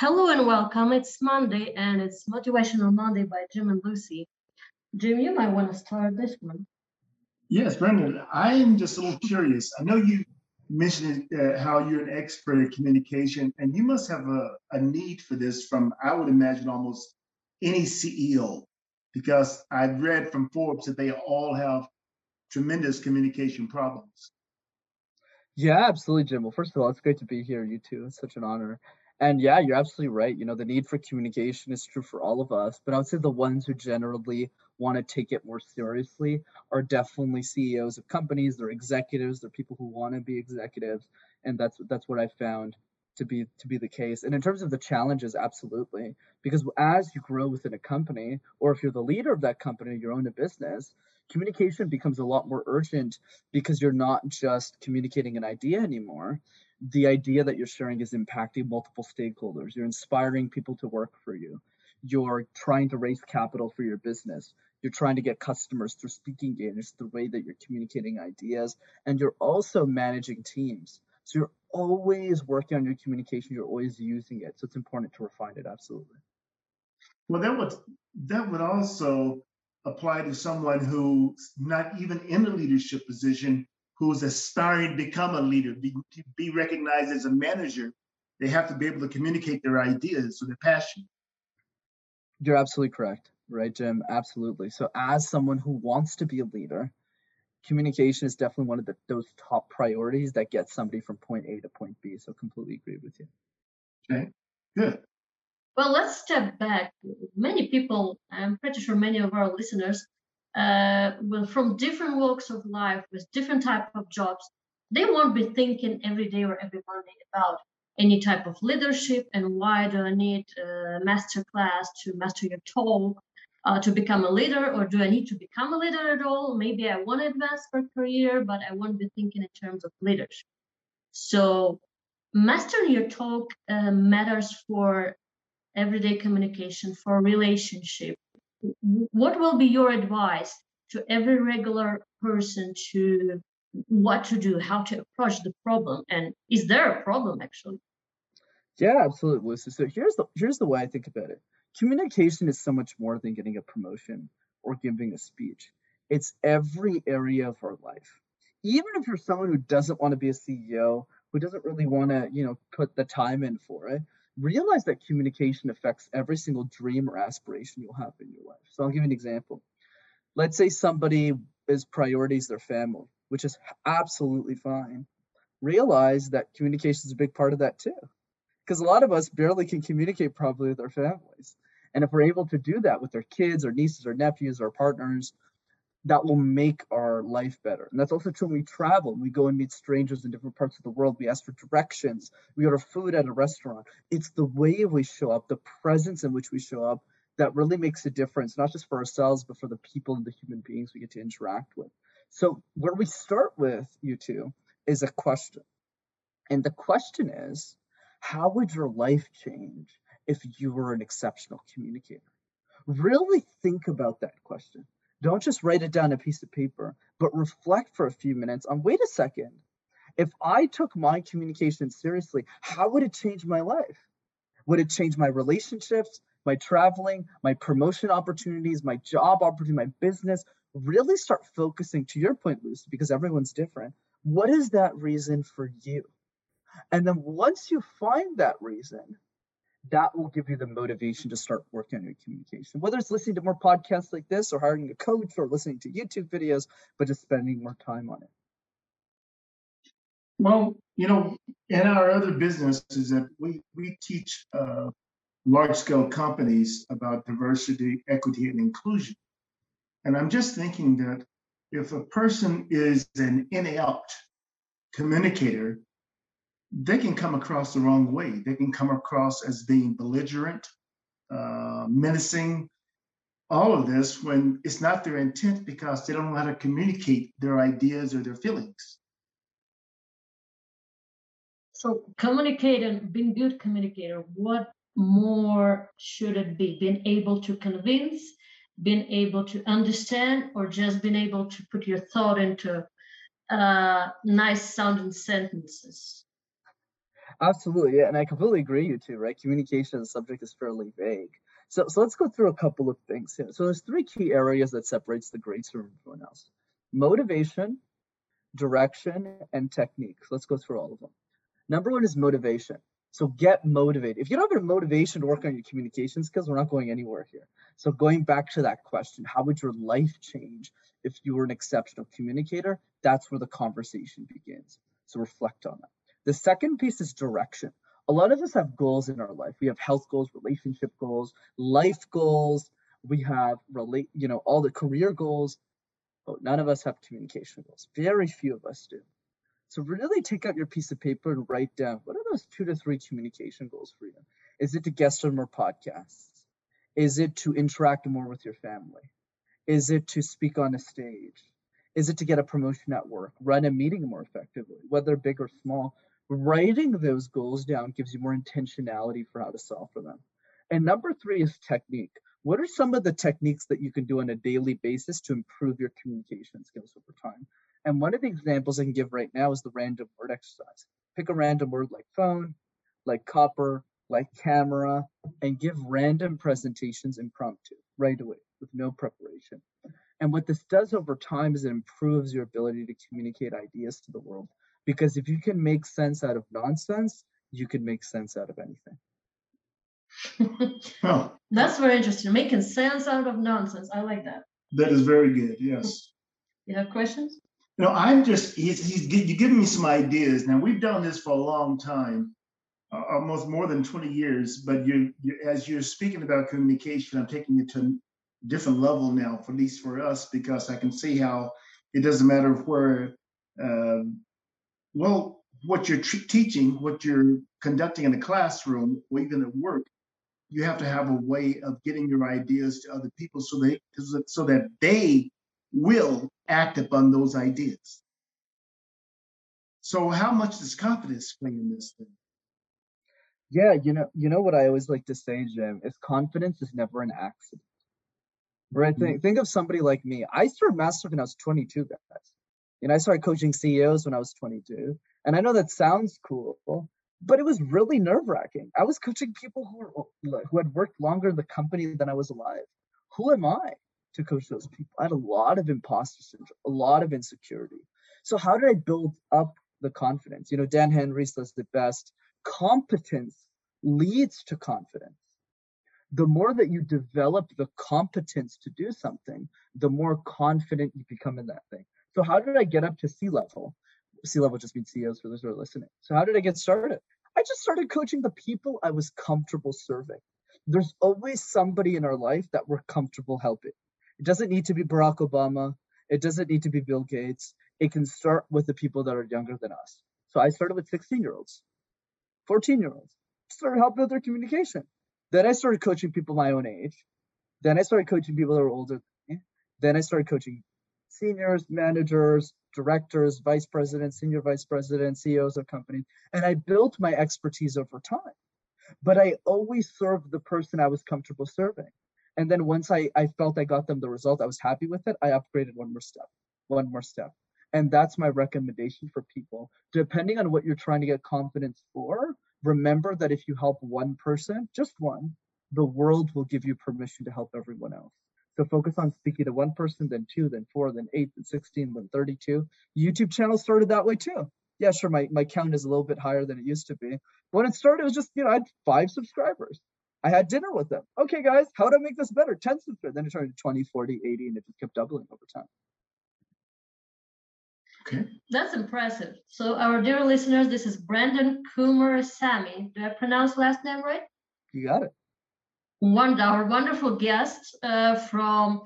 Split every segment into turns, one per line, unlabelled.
Hello and welcome. It's Monday and it's Motivational Monday by Jim and Lucy. Jim, you might want to start this one.
Yes, Brendan, I am just a little curious. I know you mentioned uh, how you're an expert at communication, and you must have a, a need for this from, I would imagine, almost any CEO, because I've read from Forbes that they all have tremendous communication problems.
Yeah, absolutely, Jim. Well, first of all, it's great to be here. You too. It's such an honor. And yeah, you're absolutely right. You know, the need for communication is true for all of us, but I would say the ones who generally want to take it more seriously are definitely CEOs of companies, they're executives, they're people who want to be executives, and that's that's what I found to be to be the case. And in terms of the challenges, absolutely, because as you grow within a company, or if you're the leader of that company, you own a business, communication becomes a lot more urgent because you're not just communicating an idea anymore the idea that you're sharing is impacting multiple stakeholders. You're inspiring people to work for you. You're trying to raise capital for your business. You're trying to get customers through speaking engagements, the way that you're communicating ideas, and you're also managing teams. So you're always working on your communication. You're always using it. So it's important to refine it. Absolutely.
Well, that would that would also apply to someone who's not even in a leadership position who's aspiring to become a leader, be, to be recognized as a manager, they have to be able to communicate their ideas, or their passion.
You're absolutely correct, right, Jim? Absolutely. So, as someone who wants to be a leader, communication is definitely one of the, those top priorities that gets somebody from point A to point B. So, completely agree with you.
Okay, good.
Well, let's step back. Many people, I'm pretty sure many of our listeners uh, well, from different walks of life with different type of jobs, they won't be thinking every day or every Monday about any type of leadership and why do I need a master class to master your talk uh, to become a leader or do I need to become a leader at all? Maybe I want to advance for career, but I won't be thinking in terms of leadership. So mastering your talk uh, matters for everyday communication, for relationship, what will be your advice to every regular person to what to do, how to approach the problem, and is there a problem actually?
Yeah, absolutely. So here's the here's the way I think about it. Communication is so much more than getting a promotion or giving a speech. It's every area of our life. Even if you're someone who doesn't want to be a CEO, who doesn't really want to, you know, put the time in for it, realize that communication affects every single dream or aspiration you'll have in your life. So I'll give you an example. Let's say somebody is priorities their family, which is absolutely fine. Realize that communication is a big part of that too. Because a lot of us barely can communicate properly with our families. And if we're able to do that with our kids, or nieces, or nephews, or partners, that will make our life better. And that's also true when we travel. We go and meet strangers in different parts of the world. We ask for directions. We order food at a restaurant. It's the way we show up, the presence in which we show up, that really makes a difference, not just for ourselves, but for the people and the human beings we get to interact with. So, where we start with, you two, is a question. And the question is how would your life change if you were an exceptional communicator? Really think about that question don't just write it down on a piece of paper, but reflect for a few minutes on wait a second. If I took my communication seriously, how would it change my life? Would it change my relationships, my traveling, my promotion opportunities, my job opportunity, my business? Really start focusing to your point, Lucy, because everyone's different. What is that reason for you? And then once you find that reason, that will give you the motivation to start working on your communication. Whether it's listening to more podcasts like this, or hiring a coach, or listening to YouTube videos, but just spending more time on it.
Well, you know, in our other businesses that we we teach uh, large scale companies about diversity, equity, and inclusion. And I'm just thinking that if a person is an inept communicator, they can come across the wrong way. They can come across as being belligerent, uh, menacing, all of this when it's not their intent because they don't know how to communicate their ideas or their feelings.
So communicate and being good communicator, what more should it be? Being able to convince, being able to understand, or just being able to put your thought into uh, nice sounding sentences?
Absolutely, yeah, and I completely agree you too, right? Communication as a subject is fairly vague. So, so let's go through a couple of things here. So there's three key areas that separates the greats from everyone else. Motivation, direction, and technique. Let's go through all of them. Number one is motivation. So get motivated. If you don't have a motivation to work on your communication skills, we're not going anywhere here. So going back to that question, how would your life change if you were an exceptional communicator? That's where the conversation begins. So reflect on that. The second piece is direction. A lot of us have goals in our life. We have health goals, relationship goals, life goals. We have relate, you know, all the career goals. But none of us have communication goals. Very few of us do. So really take out your piece of paper and write down what are those two to three communication goals for you? Is it to guest on more podcasts? Is it to interact more with your family? Is it to speak on a stage? Is it to get a promotion at work, run a meeting more effectively, whether big or small? Writing those goals down gives you more intentionality for how to solve for them. And number three is technique. What are some of the techniques that you can do on a daily basis to improve your communication skills over time? And one of the examples I can give right now is the random word exercise. Pick a random word like phone, like copper, like camera and give random presentations impromptu right away with no preparation. And what this does over time is it improves your ability to communicate ideas to the world. Because if you can make sense out of nonsense, you can make sense out of anything.
oh. That's very interesting. Making sense out of nonsense. I like that.
That is very good. Yes.
You have questions?
No, I'm just, he's, he's you giving me some ideas. Now, we've done this for a long time uh, almost more than 20 years, but you, you, as you're speaking about communication, I'm taking it to a different level now, for at least for us, because I can see how it doesn't matter where, uh, well, what you're teaching, what you're conducting in the classroom, or even at work, you have to have a way of getting your ideas to other people so they so that they will act upon those ideas. So how much does confidence play in this thing?
Yeah, you know, you know what I always like to say, Jim, is confidence is never an accident. Right? Mm-hmm. Think think of somebody like me. I started mastering when I was 22, guys. And I started coaching CEOs when I was 22. And I know that sounds cool, but it was really nerve wracking. I was coaching people who were, who had worked longer in the company than I was alive. Who am I to coach those people? I had a lot of imposter syndrome, a lot of insecurity. So how did I build up the confidence? You know, Dan Henry says the best competence leads to confidence. The more that you develop the competence to do something, the more confident you become in that thing. So, how did I get up to C level? C level just means CEOs for those who are listening. So, how did I get started? I just started coaching the people I was comfortable serving. There's always somebody in our life that we're comfortable helping. It doesn't need to be Barack Obama. It doesn't need to be Bill Gates. It can start with the people that are younger than us. So I started with 16 year olds. 14 year olds, started helping with their communication. Then I started coaching people my own age. Then I started coaching people that were older. Then I started coaching seniors, managers, directors, vice presidents, senior vice presidents, CEOs of companies. And I built my expertise over time. But I always served the person I was comfortable serving. And then once I, I felt I got them the result, I was happy with it, I upgraded one more step, one more step. And that's my recommendation for people. Depending on what you're trying to get confidence for, remember that if you help one person, just one, the world will give you permission to help everyone else. So focus on speaking to one person, then two, then four, then eight, then 16, then 32. YouTube channel started that way too. Yeah, sure, my, my count is a little bit higher than it used to be. When it started, it was just, you know, I had five subscribers. I had dinner with them. Okay, guys, how do I make this better? 10 subscribers. Then it turned to 20, 40, 80, and it just kept doubling over time.
Okay. That's impressive. So, our dear listeners, this is Brandon Kumarasamy. Do I pronounce last name right?
You got it.
One, our wonderful guest uh, from,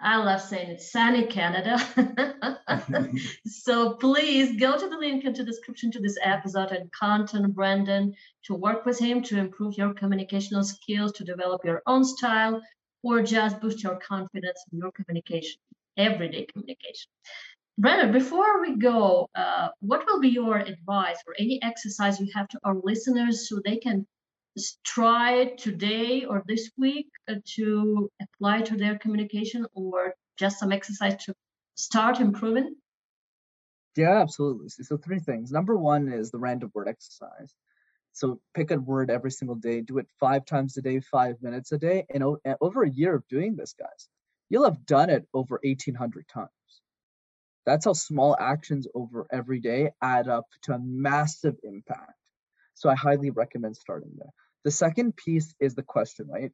I love saying it, sunny Canada. so please go to the link in the description to this episode and contact Brandon to work with him to improve your communicational skills, to develop your own style, or just boost your confidence in your communication, everyday communication. Brandon, before we go, uh, what will be your advice or any exercise you have to our listeners so they can try today or this week uh, to apply to their communication or just some exercise to start improving?
Yeah, absolutely. So, three things. Number one is the random word exercise. So pick a word every single day, do it five times a day, five minutes a day. And, over a year of doing this, guys, you'll have done it over 1800 times. That's how small actions over every day add up to a massive impact. So I highly recommend starting there. The second piece is the question, right?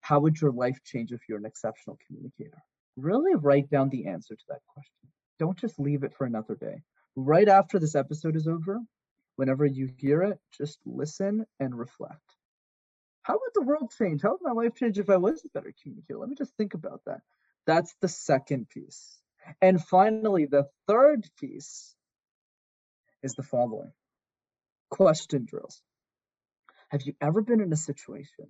How would your life change if you're an exceptional communicator? Really write down the answer to that question. Don't just leave it for another day. Right after this episode is over, whenever you hear it, just listen and reflect. How would the world change? How would my life change if I was a better communicator? Let me just think about that. That's the second piece. And finally, the third piece is the following question drills. Have you ever been in a situation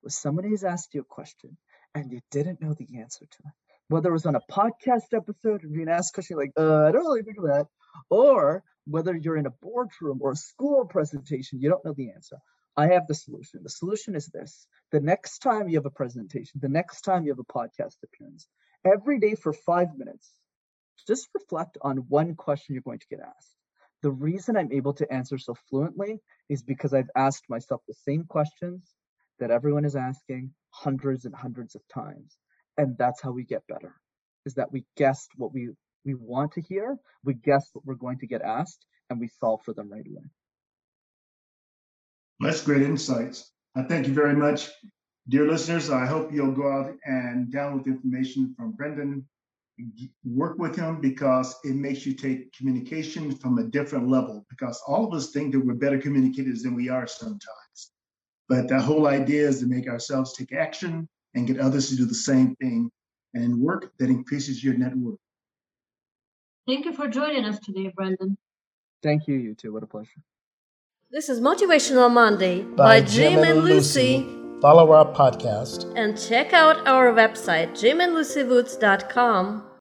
where somebody has asked you a question and you didn't know the answer to it? Whether it was on a podcast episode or being asked a question like, uh, I don't really think of that, or whether you're in a boardroom or a school presentation, you don't know the answer. I have the solution. The solution is this the next time you have a presentation, the next time you have a podcast appearance, every day for five minutes, just reflect on one question you're going to get asked. The reason I'm able to answer so fluently is because I've asked myself the same questions that everyone is asking hundreds and hundreds of times. And that's how we get better, is that we guessed what we, we want to hear, we guess what we're going to get asked, and we solve for them right away.
That's great insights. I thank you very much. Dear listeners, I hope you'll go out and download the information from Brendan work with him because it makes you take communication from a different level because all of us think that we're better communicators than we are sometimes. But the whole idea is to make ourselves take action and get others to do the same thing and work that increases your network.
Thank you for joining us today, Brendan.
Thank you, you too. What a pleasure.
This is Motivational Monday by, by Jim, Jim, and Lucy. Lucy.
Follow our podcast
and check out our website, jimandlucywoods.com